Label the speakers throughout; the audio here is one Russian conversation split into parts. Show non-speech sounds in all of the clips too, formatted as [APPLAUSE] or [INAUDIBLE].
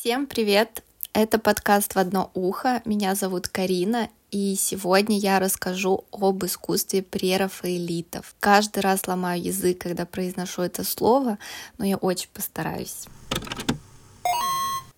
Speaker 1: Всем привет! Это подкаст «В одно ухо». Меня зовут Карина, и сегодня я расскажу об искусстве прерафаэлитов. Каждый раз ломаю язык, когда произношу это слово, но я очень постараюсь.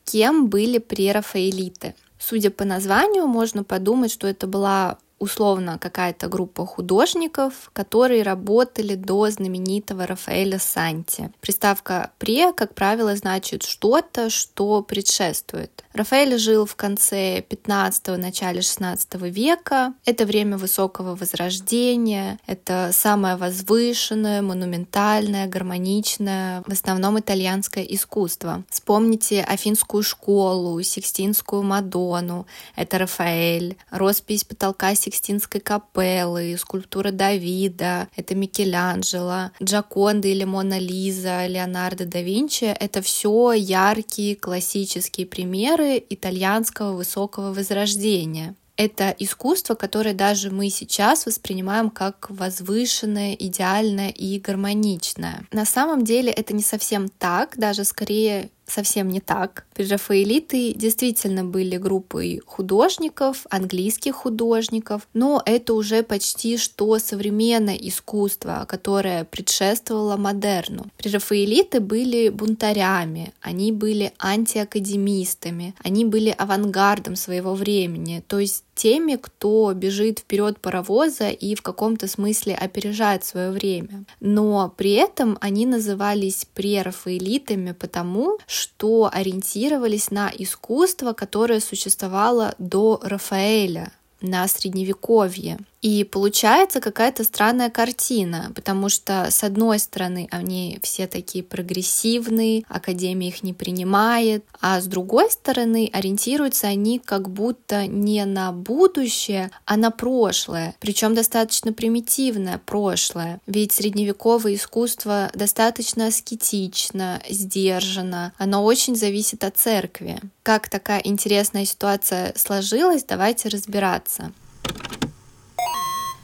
Speaker 1: Кем были прерафаэлиты? Судя по названию, можно подумать, что это была условно какая-то группа художников, которые работали до знаменитого Рафаэля Санти. Приставка «пре», как правило, значит что-то, что предшествует. Рафаэль жил в конце 15-го, начале 16 века. Это время высокого возрождения, это самое возвышенное, монументальное, гармоничное, в основном итальянское искусство. Вспомните Афинскую школу, Сикстинскую Мадонну, это Рафаэль, роспись потолка Сикстинской капеллы, скульптура Давида, это Микеланджело, Джаконда или Мона Лиза, Леонардо да Винчи — это все яркие классические примеры итальянского высокого возрождения это искусство, которое даже мы сейчас воспринимаем как возвышенное, идеальное и гармоничное. На самом деле это не совсем так, даже скорее совсем не так. Прерафаэлиты действительно были группой художников, английских художников, но это уже почти что современное искусство, которое предшествовало модерну. Прерафаэлиты были бунтарями, они были антиакадемистами, они были авангардом своего времени, то есть теми, кто бежит вперед паровоза и в каком-то смысле опережает свое время. Но при этом они назывались прерафаэлитами потому, что ориентировались на искусство, которое существовало до Рафаэля, на средневековье. И получается какая-то странная картина, потому что, с одной стороны, они все такие прогрессивные, Академия их не принимает, а с другой стороны, ориентируются они как будто не на будущее, а на прошлое, причем достаточно примитивное прошлое. Ведь средневековое искусство достаточно аскетично, сдержано, оно очень зависит от церкви. Как такая интересная ситуация сложилась, давайте разбираться.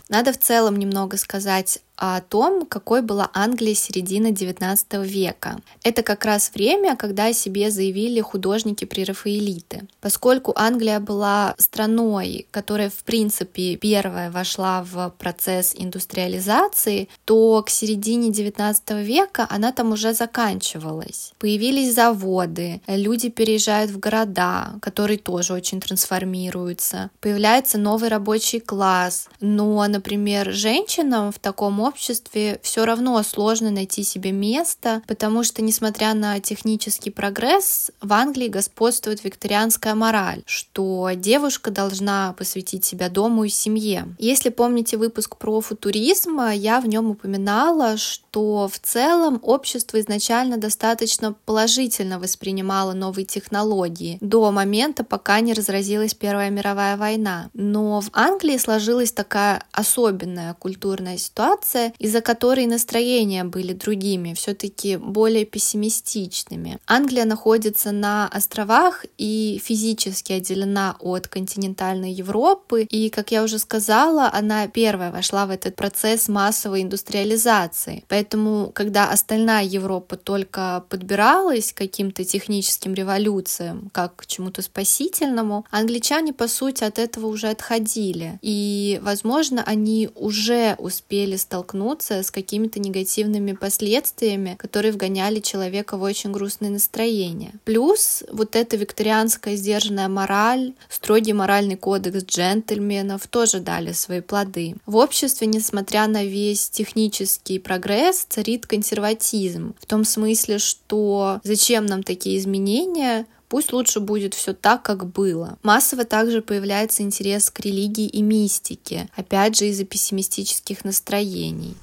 Speaker 1: Надо в целом немного сказать о том, какой была Англия середины XIX века. Это как раз время, когда о себе заявили художники-прерафаэлиты. Поскольку Англия была страной, которая в принципе первая вошла в процесс индустриализации, то к середине XIX века она там уже заканчивалась. Появились заводы, люди переезжают в города, которые тоже очень трансформируются. Появляется новый рабочий класс, но, например, женщинам в таком обществе все равно сложно найти себе место, потому что, несмотря на технический прогресс, в Англии господствует викторианская мораль, что девушка должна посвятить себя дому и семье. Если помните выпуск про футуризм, я в нем упоминала, что в целом общество изначально достаточно положительно воспринимало новые технологии до момента, пока не разразилась Первая мировая война. Но в Англии сложилась такая особенная культурная ситуация, ситуация, из-за которой настроения были другими, все-таки более пессимистичными. Англия находится на островах и физически отделена от континентальной Европы, и, как я уже сказала, она первая вошла в этот процесс массовой индустриализации. Поэтому, когда остальная Европа только подбиралась к каким-то техническим революциям, как к чему-то спасительному, англичане, по сути, от этого уже отходили. И, возможно, они уже успели столкнуться столкнуться с какими-то негативными последствиями, которые вгоняли человека в очень грустное настроение. Плюс вот эта викторианская сдержанная мораль, строгий моральный кодекс джентльменов тоже дали свои плоды. В обществе, несмотря на весь технический прогресс, царит консерватизм. В том смысле, что зачем нам такие изменения, Пусть лучше будет все так, как было. Массово также появляется интерес к религии и мистике, опять же из-за пессимистических настроений.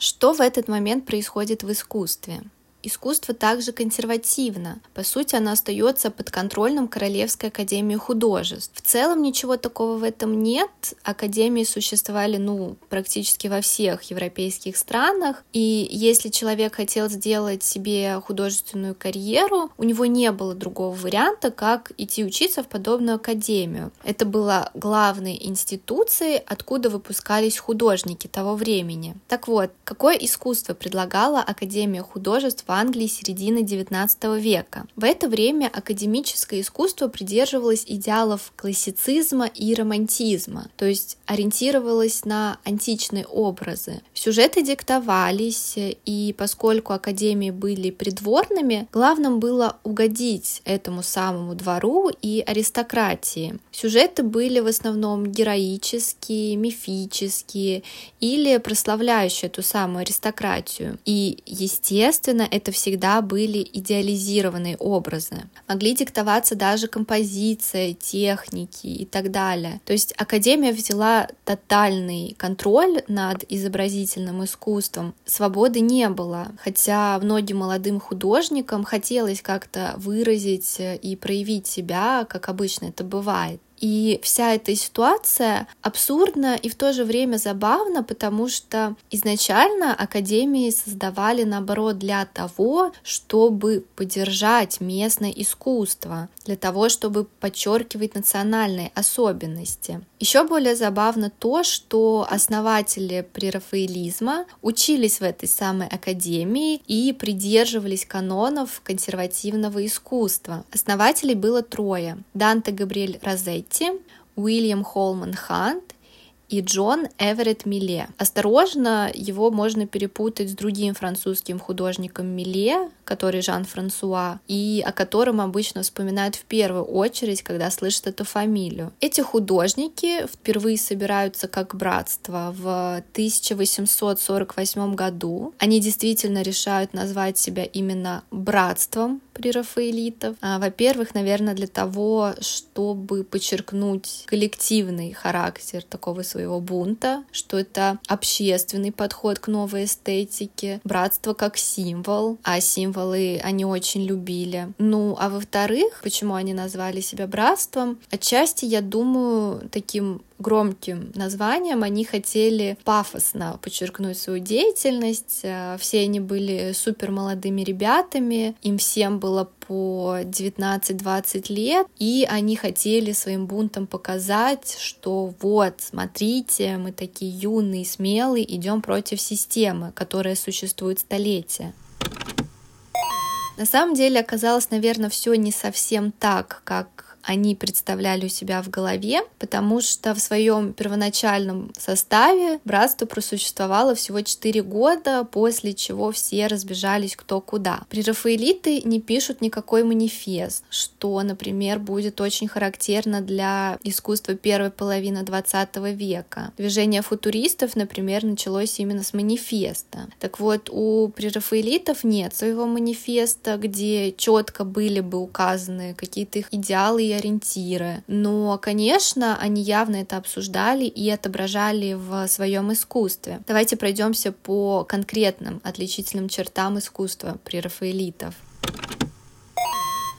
Speaker 1: Что в этот момент происходит в искусстве? Искусство также консервативно. По сути, оно остается под контролем Королевской академии художеств. В целом ничего такого в этом нет. Академии существовали, ну, практически во всех европейских странах. И если человек хотел сделать себе художественную карьеру, у него не было другого варианта, как идти учиться в подобную академию. Это было главной институцией, откуда выпускались художники того времени. Так вот, какое искусство предлагала Академия художеств Англии середины XIX века. В это время академическое искусство придерживалось идеалов классицизма и романтизма, то есть ориентировалось на античные образы. Сюжеты диктовались, и поскольку академии были придворными, главным было угодить этому самому двору и аристократии. Сюжеты были в основном героические, мифические или прославляющие эту самую аристократию. И, естественно, это всегда были идеализированные образы. Могли диктоваться даже композиция, техники и так далее. То есть Академия взяла тотальный контроль над изобразительным искусством. Свободы не было, хотя многим молодым художникам хотелось как-то выразить и проявить себя, как обычно это бывает. И вся эта ситуация абсурдна и в то же время забавна, потому что изначально академии создавали, наоборот, для того, чтобы поддержать местное искусство, для того, чтобы подчеркивать национальные особенности. Еще более забавно то, что основатели прерафаэлизма учились в этой самой академии и придерживались канонов консервативного искусства. Основателей было трое. Данте Габриэль Розетти, Уильям Холман Хант и Джон Эверетт Миле. Осторожно, его можно перепутать с другим французским художником Миле, который Жан-Франсуа, и о котором обычно вспоминают в первую очередь, когда слышат эту фамилию. Эти художники впервые собираются как братство в 1848 году. Они действительно решают назвать себя именно братством прерафаэлитов. А, во-первых, наверное, для того, чтобы подчеркнуть коллективный характер такого своего бунта, что это общественный подход к новой эстетике, братство как символ, а символы они очень любили. Ну, а во-вторых, почему они назвали себя братством? Отчасти, я думаю, таким громким названием. Они хотели пафосно подчеркнуть свою деятельность. Э, все они были супер молодыми ребятами, им всем было по 19-20 лет, и они хотели своим бунтом показать, что вот, смотрите, мы такие юные, смелые, идем против системы, которая существует столетия. На самом деле оказалось, наверное, все не совсем так, как они представляли у себя в голове, потому что в своем первоначальном составе братство просуществовало всего 4 года, после чего все разбежались кто куда. Прерафаэлиты не пишут никакой манифест, что, например, будет очень характерно для искусства первой половины 20 века. Движение футуристов, например, началось именно с манифеста. Так вот, у прерафаэлитов нет своего манифеста, где четко были бы указаны какие-то их идеалы и ориентиры. Но, конечно, они явно это обсуждали и отображали в своем искусстве. Давайте пройдемся по конкретным отличительным чертам искусства при рафаэлитов.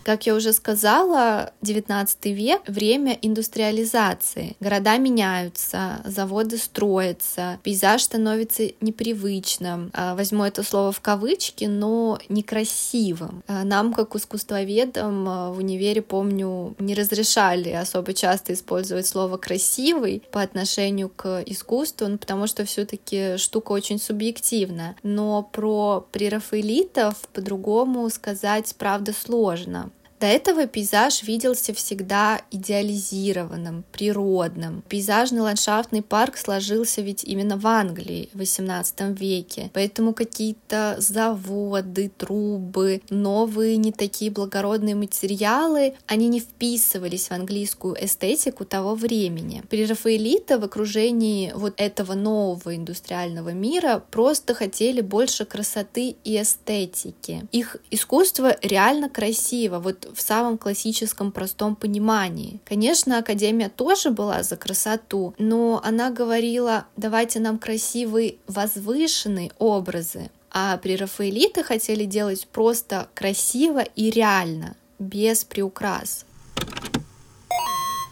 Speaker 1: Как я уже сказала, 19 век — время индустриализации. Города меняются, заводы строятся, пейзаж становится непривычным. А, возьму это слово в кавычки, но некрасивым. А, нам, как искусствоведам, а, в универе, помню, не разрешали особо часто использовать слово «красивый» по отношению к искусству, ну, потому что все таки штука очень субъективная. Но про прерафаэлитов по-другому сказать, правда, сложно. До этого пейзаж виделся всегда идеализированным, природным. Пейзажный ландшафтный парк сложился ведь именно в Англии в XVIII веке, поэтому какие-то заводы, трубы, новые не такие благородные материалы, они не вписывались в английскую эстетику того времени. При Рафаэлита в окружении вот этого нового индустриального мира просто хотели больше красоты и эстетики. Их искусство реально красиво. Вот в самом классическом простом понимании. Конечно, Академия тоже была за красоту, но она говорила, давайте нам красивые возвышенные образы. А при Рафаэлиты хотели делать просто красиво и реально, без приукрас.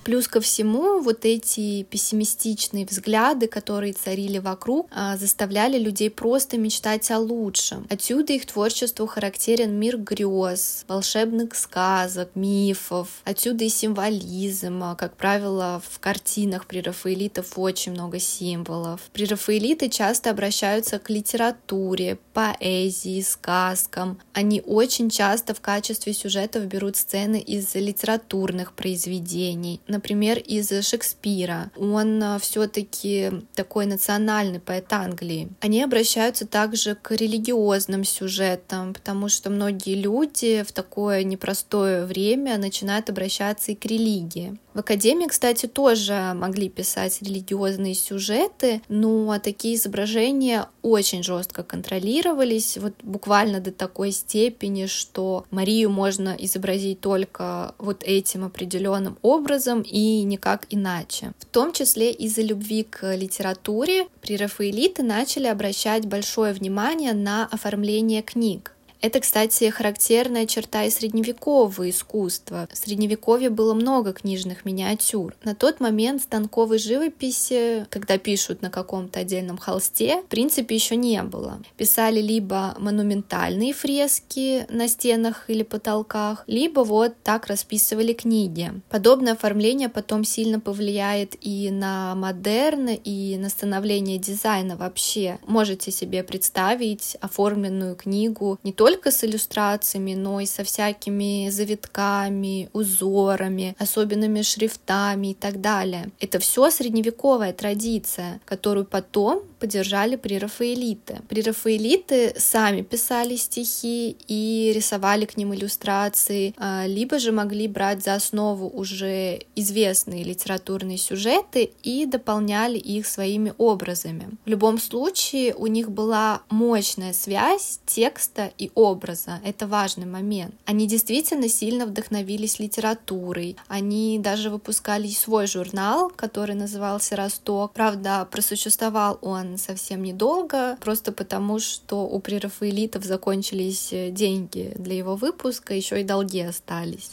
Speaker 1: Плюс ко всему, вот эти пессимистичные взгляды, которые царили вокруг, а, заставляли людей просто мечтать о лучшем. Отсюда их творчеству характерен мир грез, волшебных сказок, мифов. Отсюда и символизм. А, как правило, в картинах прерафаэлитов очень много символов. Прерафаэлиты часто обращаются к литературе, поэзии, сказкам. Они очень часто в качестве сюжетов берут сцены из литературных произведений например, из Шекспира. Он а, все-таки такой национальный поэт Англии. Они обращаются также к религиозным сюжетам, потому что многие люди в такое непростое время начинают обращаться и к религии. В Академии, кстати, тоже могли писать религиозные сюжеты, но такие изображения очень жестко контролировались, вот буквально до такой степени, что Марию можно изобразить только вот этим определенным образом и никак иначе. В том числе из-за любви к литературе прерафаэлиты начали обращать большое внимание на оформление книг. Это, кстати, характерная черта и средневекового искусства. В средневековье было много книжных миниатюр. На тот момент станковой живописи, когда пишут на каком-то отдельном холсте, в принципе, еще не было. Писали либо монументальные фрески на стенах или потолках, либо вот так расписывали книги. Подобное оформление потом сильно повлияет и на модерн, и на становление дизайна вообще. Можете себе представить оформленную книгу не только только с иллюстрациями, но и со всякими завитками, узорами, особенными шрифтами и так далее. Это все средневековая традиция, которую потом поддержали прерафаэлиты. Прерафаэлиты сами писали стихи и рисовали к ним иллюстрации, а, либо же могли брать за основу уже известные литературные сюжеты и дополняли их своими образами. В любом случае у них была мощная связь текста и образа. Это важный момент. Они действительно сильно вдохновились литературой. Они даже выпускали свой журнал, который назывался «Росток». Правда, просуществовал он совсем недолго, просто потому что у прерафаэлитов закончились деньги для его выпуска, еще и долги остались.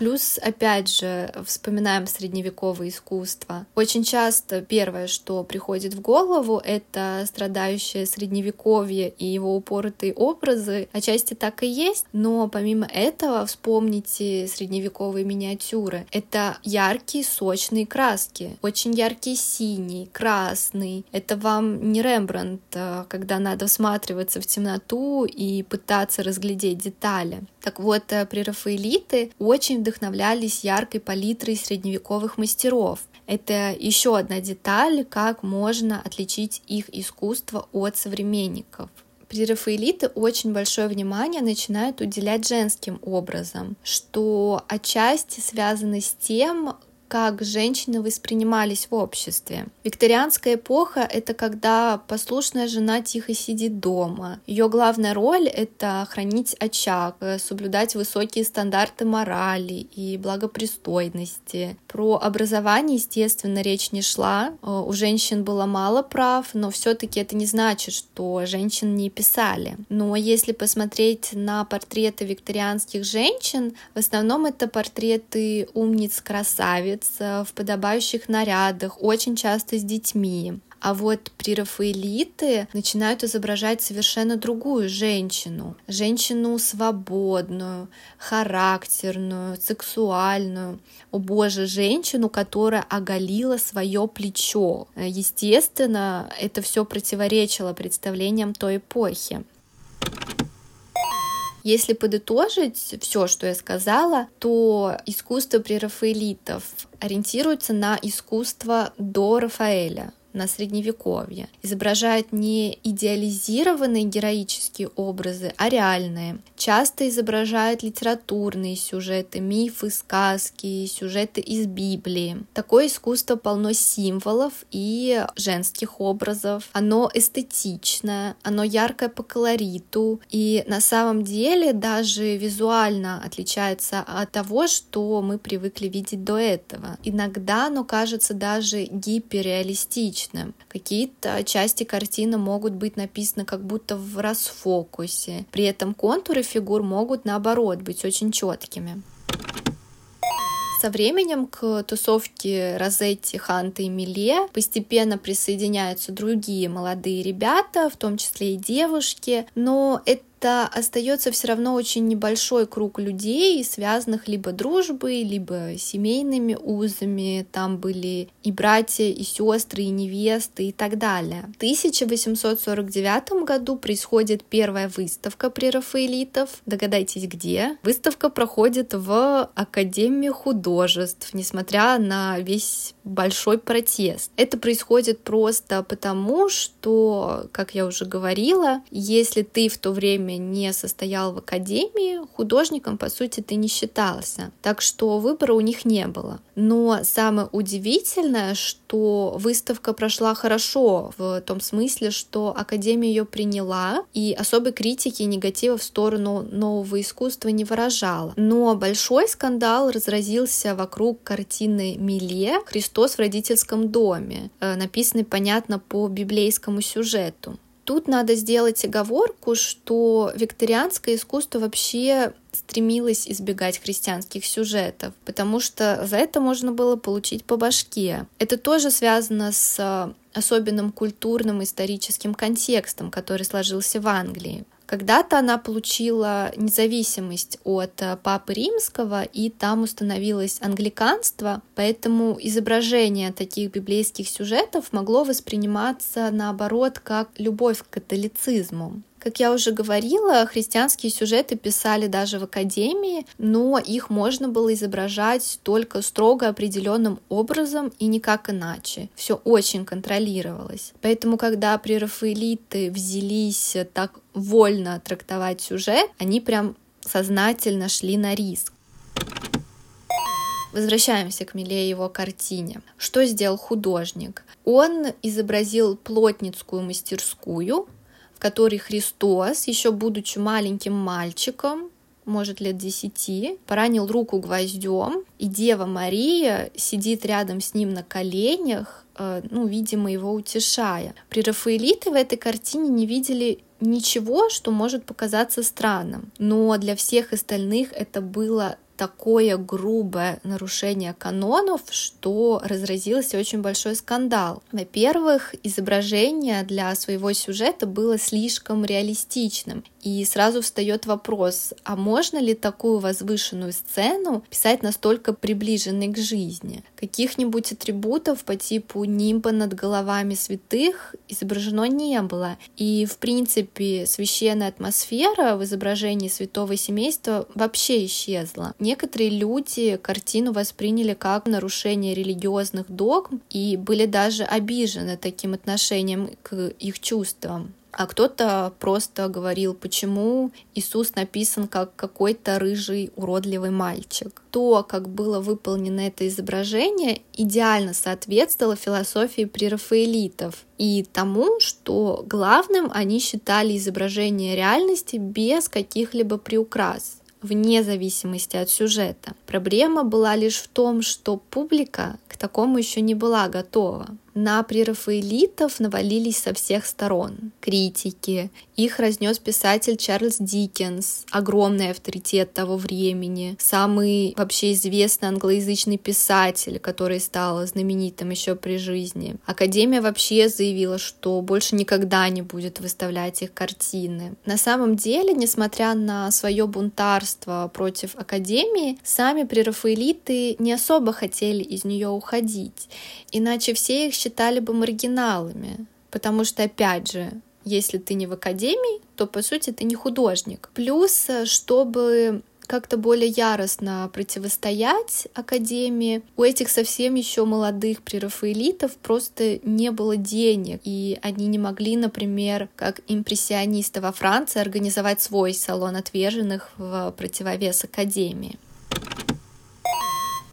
Speaker 1: Плюс, опять же, вспоминаем средневековое искусство. Очень часто первое, что приходит в голову, это страдающее средневековье и его упоротые образы. Отчасти так и есть, но помимо этого вспомните средневековые миниатюры. Это яркие, сочные краски. Очень яркий синий, красный. Это вам не Рембрандт, а когда надо всматриваться в темноту и пытаться разглядеть детали. Так вот, э, прерафаэлиты очень вдохновлялись яркой палитрой средневековых мастеров. Это еще одна деталь, как можно отличить их искусство от современников прерафаэлиты очень большое внимание начинают уделять женским образом, что отчасти связано с тем, как женщины воспринимались в обществе. Викторианская эпоха — это когда послушная жена тихо сидит дома. Ее главная роль — это хранить очаг, соблюдать высокие стандарты морали и благопристойности. Про образование, естественно, речь не шла. Э, у женщин было мало прав, но все таки это не значит, что женщин не писали. Но если посмотреть на портреты викторианских женщин, в основном это портреты умниц-красавиц, одевается в подобающих нарядах, очень часто с детьми. А вот при Рафаэлиты начинают изображать совершенно другую женщину. Женщину свободную, характерную, сексуальную. О боже, женщину, которая оголила свое плечо. Естественно, это все противоречило представлениям той эпохи. Если подытожить все, что я сказала, то искусство прерафаэлитов ориентируется на искусство до Рафаэля, на средневековье. Изображает не идеализированные героические образы, а реальные. Часто изображает литературные сюжеты, мифы, сказки, сюжеты из Библии. Такое искусство полно символов и женских образов. Оно эстетичное, оно яркое по колориту и на самом деле даже визуально отличается от того, что мы привыкли видеть до этого. Иногда оно кажется даже гиперреалистичным реалистичным. Какие-то части картины могут быть написаны как будто в расфокусе. При этом контуры фигур могут наоборот быть очень четкими. Со временем к тусовке Розетти, Ханта и Миле постепенно присоединяются другие молодые ребята, в том числе и девушки, но это это остается все равно очень небольшой круг людей, связанных либо дружбой, либо семейными узами. Там были и братья, и сестры, и невесты и так далее. В 1849 году происходит первая выставка прерафаэлитов. Догадайтесь, где? Выставка проходит в Академии художеств, несмотря на весь большой протест. Это происходит просто потому, что, как я уже говорила, если ты в то время не состоял в академии, художником, по сути, ты не считался. Так что выбора у них не было. Но самое удивительное, что выставка прошла хорошо, в том смысле, что академия ее приняла, и особой критики и негатива в сторону нового искусства не выражала. Но большой скандал разразился вокруг картины Миле «Христос в родительском доме», э, написанной, понятно, по библейскому сюжету. Тут надо сделать оговорку, что викторианское искусство вообще стремилось избегать христианских сюжетов, потому что за это можно было получить по башке. Это тоже связано с особенным культурным историческим контекстом, который сложился в Англии. Когда-то она получила независимость от э, Папы Римского, и там установилось англиканство, поэтому изображение таких библейских сюжетов могло восприниматься наоборот как любовь к католицизму. Как я уже говорила, христианские сюжеты писали даже в академии, но их можно было изображать только строго определенным образом и никак иначе. Все очень контролировалось. Поэтому, когда прерафаэлиты взялись так вольно трактовать сюжет, они прям сознательно шли на риск. Возвращаемся к Миле его картине. Что сделал художник? Он изобразил плотницкую мастерскую, который Христос, еще будучи маленьким мальчиком, может, лет десяти, поранил руку гвоздем, и Дева Мария сидит рядом с ним на коленях, э, ну, видимо, его утешая. При Рафаэлите в этой картине не видели ничего, что может показаться странным, но для всех остальных это было такое грубое нарушение канонов, что разразился очень большой скандал. Во-первых, изображение для своего сюжета было слишком реалистичным. И сразу встает вопрос, а можно ли такую возвышенную сцену писать настолько приближенной к жизни? Каких-нибудь атрибутов по типу нимба над головами святых изображено не было. И, в принципе, священная атмосфера в изображении святого семейства вообще исчезла. Некоторые люди картину восприняли как нарушение религиозных догм и были даже обижены таким отношением к их чувствам. А кто-то просто говорил, почему Иисус написан как какой-то рыжий уродливый мальчик. То, как было выполнено это изображение, идеально соответствовало философии прерафаэлитов и тому, что главным они считали изображение реальности без каких-либо приукрас вне зависимости от сюжета. Проблема была лишь в том, что публика к такому еще не была готова. На прерафаэлитов навалились со всех сторон. Критики. Их разнес писатель Чарльз Диккенс, огромный авторитет того времени, самый вообще известный англоязычный писатель, который стал знаменитым еще при жизни. Академия вообще заявила, что больше никогда не будет выставлять их картины. На самом деле, несмотря на свое бунтарство против Академии, сами прерафаэлиты не особо хотели из нее уходить. Иначе все их считали бы маргиналами, потому что, опять же, если ты не в академии, то, по сути, ты не художник. Плюс, чтобы как-то более яростно противостоять Академии. У этих совсем еще молодых прерафаэлитов просто не было денег, и они не могли, например, как импрессионисты во Франции, организовать свой салон отверженных в противовес Академии.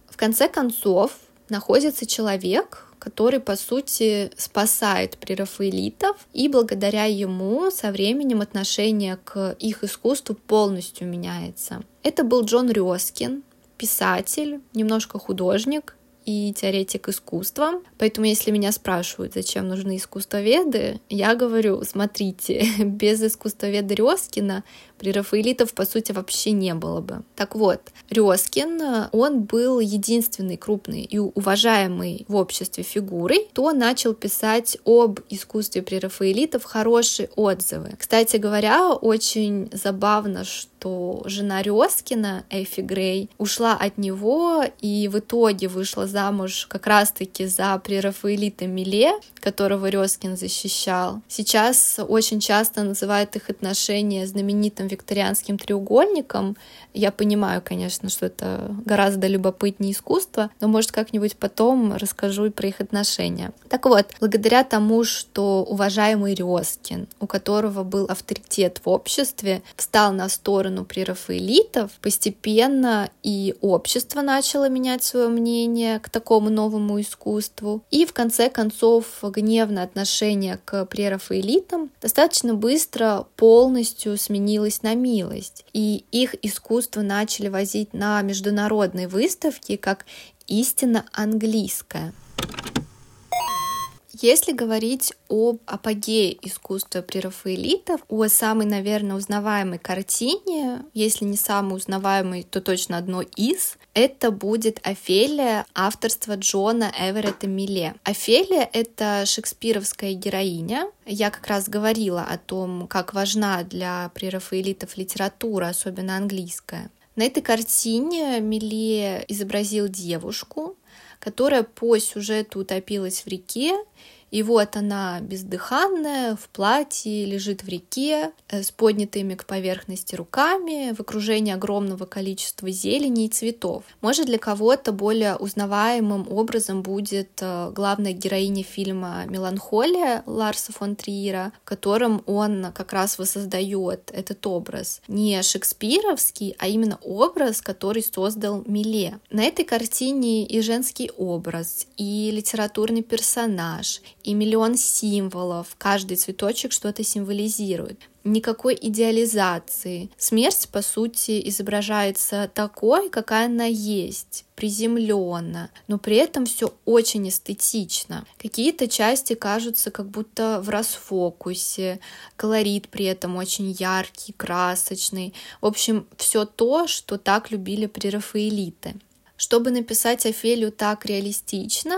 Speaker 1: В конце концов, находится человек, который, по сути, спасает прерафаэлитов, и благодаря ему со временем отношение к их искусству полностью меняется. Это был Джон Рёскин, писатель, немножко художник, и теоретик искусства. Поэтому, если меня спрашивают, зачем нужны искусствоведы, я говорю, смотрите, [LAUGHS] без искусствоведа Резкина при Рафаэлитов, по сути, вообще не было бы. Так вот, Резкин, он был единственный крупный и уважаемый в обществе фигурой, кто начал писать об искусстве при Рафаэлитов хорошие отзывы. Кстати говоря, очень забавно, что жена Резкина, Эфи Грей, ушла от него и в итоге вышла замуж как раз-таки за прерафаэлита Миле, которого Резкин защищал. Сейчас очень часто называют их отношения знаменитым викторианским треугольником. Я понимаю, конечно, что это гораздо любопытнее искусство, но, может, как-нибудь потом расскажу и про их отношения. Так вот, благодаря тому, что уважаемый Резкин, у которого был авторитет в обществе, встал на сторону прерафаэлитов, постепенно и общество начало менять свое мнение к такому новому искусству, и в конце концов гневное отношение к прерафаэлитам достаточно быстро полностью сменилось надеялись на милость, и их искусство начали возить на международные выставки как истинно английское. Если говорить об апогее искусства прерафаэлитов, о самой, наверное, узнаваемой картине, если не самой узнаваемой, то точно одной из, это будет Офелия авторства Джона Эверетта Миле. Офелия — это шекспировская героиня. Я как раз говорила о том, как важна для прерафаэлитов литература, особенно английская. На этой картине Миле изобразил девушку, которая по сюжету утопилась в реке и вот она бездыханная, в платье, лежит в реке, э, с поднятыми к поверхности руками, в окружении огромного количества зелени и цветов. Может, для кого-то более узнаваемым образом будет э, главная героиня фильма «Меланхолия» Ларса фон Триера, в он как раз воссоздает этот образ. Не шекспировский, а именно образ, который создал Миле. На этой картине и женский образ, и литературный персонаж, и миллион символов, каждый цветочек что-то символизирует. Никакой идеализации. Смерть, по сути, изображается такой, какая она есть, приземленно, но при этом все очень эстетично. Какие-то части кажутся как будто в расфокусе, колорит при этом очень яркий, красочный. В общем, все то, что так любили прерафаэлиты. Чтобы написать Офелию так реалистично,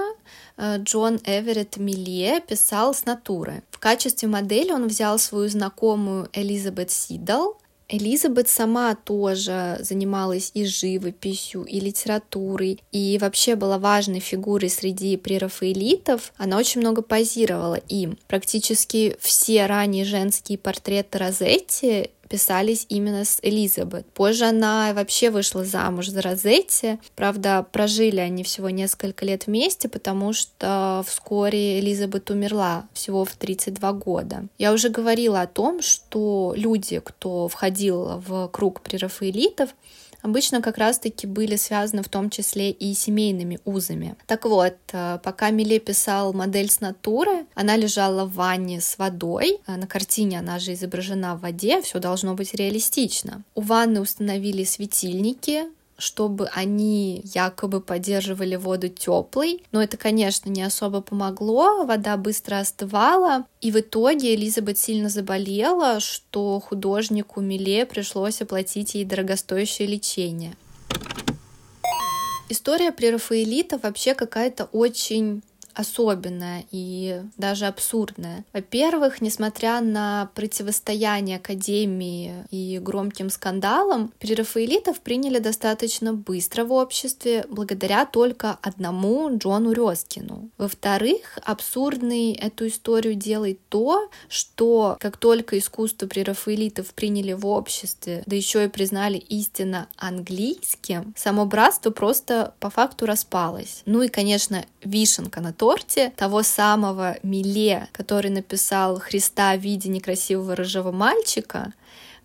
Speaker 1: э, Джон Эверетт Милле писал с натуры. В качестве модели он взял свою знакомую Элизабет Сидал. Элизабет сама тоже занималась и живописью, и литературой, и вообще была важной фигурой среди прерафаэлитов. Она очень много позировала им. Практически все ранние женские портреты Розетти писались именно с Элизабет. Позже она вообще вышла замуж за Розетти. Правда, прожили они всего несколько лет вместе, потому что вскоре Элизабет умерла всего в 32 года. Я уже говорила о том, что люди, кто входил в круг прерафаэлитов, обычно как раз-таки были связаны в том числе и семейными узами. Так вот, э, пока Миле писал модель с натуры, она лежала в ванне с водой. Э, на картине она же изображена в воде, все должно быть реалистично. У ванны установили светильники, чтобы они якобы поддерживали воду теплой. Но это, конечно, не особо помогло, вода быстро остывала. И в итоге Элизабет сильно заболела, что художнику Миле пришлось оплатить ей дорогостоящее лечение. История прерафаэлита вообще какая-то очень особенная и даже абсурдная. Во-первых, несмотря на противостояние Академии и громким скандалам, прерафаэлитов приняли достаточно быстро в обществе благодаря только одному Джону Резкину. Во-вторых, абсурдной эту историю делает то, что как только искусство прерафаэлитов приняли в обществе, да еще и признали истинно английским, само братство просто по факту распалось. Ну и, конечно, вишенка на торте того самого Миле, который написал Христа в виде некрасивого рыжего мальчика,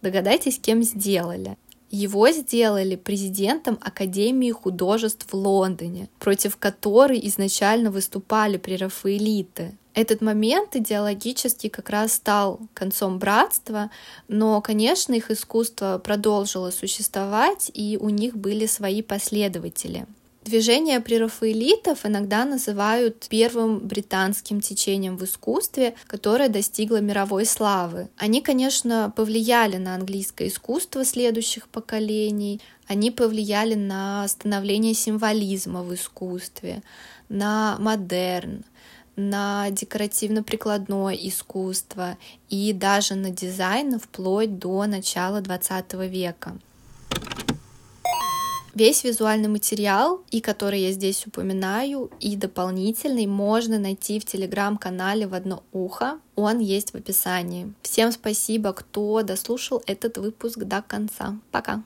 Speaker 1: догадайтесь, кем сделали. Его сделали президентом Академии художеств в Лондоне, против которой изначально выступали прерафаэлиты. Этот момент идеологически как раз стал концом братства, но, конечно, их искусство продолжило существовать, и у них были свои последователи. Движение прерафаэлитов иногда называют первым британским течением в искусстве, которое достигло мировой славы. Они, конечно, повлияли на английское искусство следующих поколений, они повлияли на становление символизма в искусстве, на модерн, на декоративно-прикладное искусство и даже на дизайн вплоть до начала 20 века. Весь визуальный материал, и который я здесь упоминаю, и дополнительный можно найти в телеграм-канале в одно ухо. Он есть в описании. Всем спасибо, кто дослушал этот выпуск до конца. Пока!